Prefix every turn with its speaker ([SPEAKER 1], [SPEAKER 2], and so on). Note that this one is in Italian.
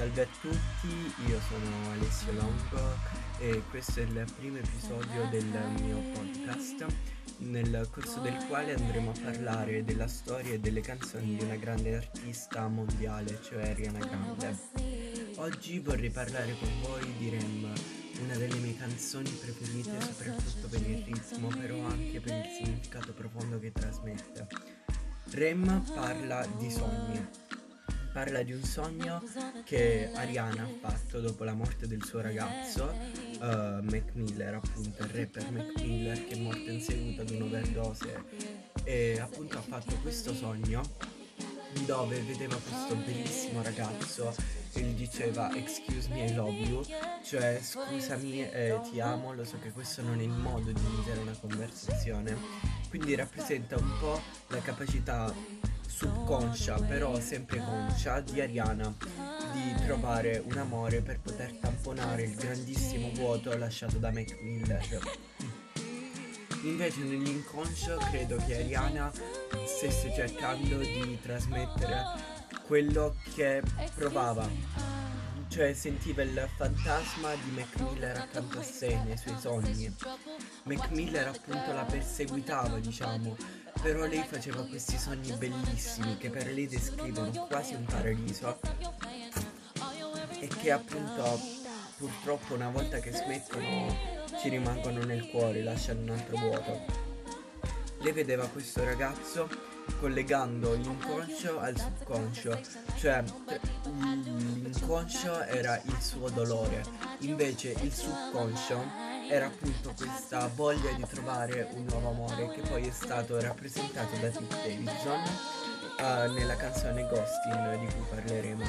[SPEAKER 1] Salve a tutti, io sono Alessio Longo e questo è il primo episodio del mio podcast nel corso del quale andremo a parlare della storia e delle canzoni di una grande artista mondiale, cioè Ariana Grande. Oggi vorrei parlare con voi di Rem, una delle mie canzoni preferite soprattutto per il ritmo, però anche per il significato profondo che trasmette. Rem parla di sogni, parla di un sogno che Ariana ha fatto dopo la morte del suo ragazzo, uh, Mac Miller, appunto, il rapper Mac Miller che è morto in seguito ad un'overdose. E appunto ha fatto questo sogno dove vedeva questo bellissimo ragazzo e gli diceva excuse me I love you, cioè scusami eh, ti amo, lo so che questo non è il modo di iniziare una conversazione, quindi rappresenta un po' la capacità subconscia, però sempre conscia, di Ariana di trovare un amore per poter tamponare il grandissimo vuoto lasciato da Mac Miller. Invece nell'inconscio credo che Ariana stesse cercando di trasmettere quello che provava, cioè sentiva il fantasma di Mac Miller accanto a sé nei suoi sogni. Mac Miller appunto la perseguitava, diciamo, però lei faceva questi sogni bellissimi che per lei descrivono quasi un paradiso e che appunto purtroppo una volta che smettono ci rimangono nel cuore, lasciano un altro vuoto. Lei vedeva questo ragazzo collegando l'inconscio al subconscio, cioè l'inconscio era il suo dolore, invece il subconscio era appunto questa voglia di trovare un nuovo amore che poi è stato rappresentato da Pete Davidson uh, nella canzone Ghostin di cui parleremo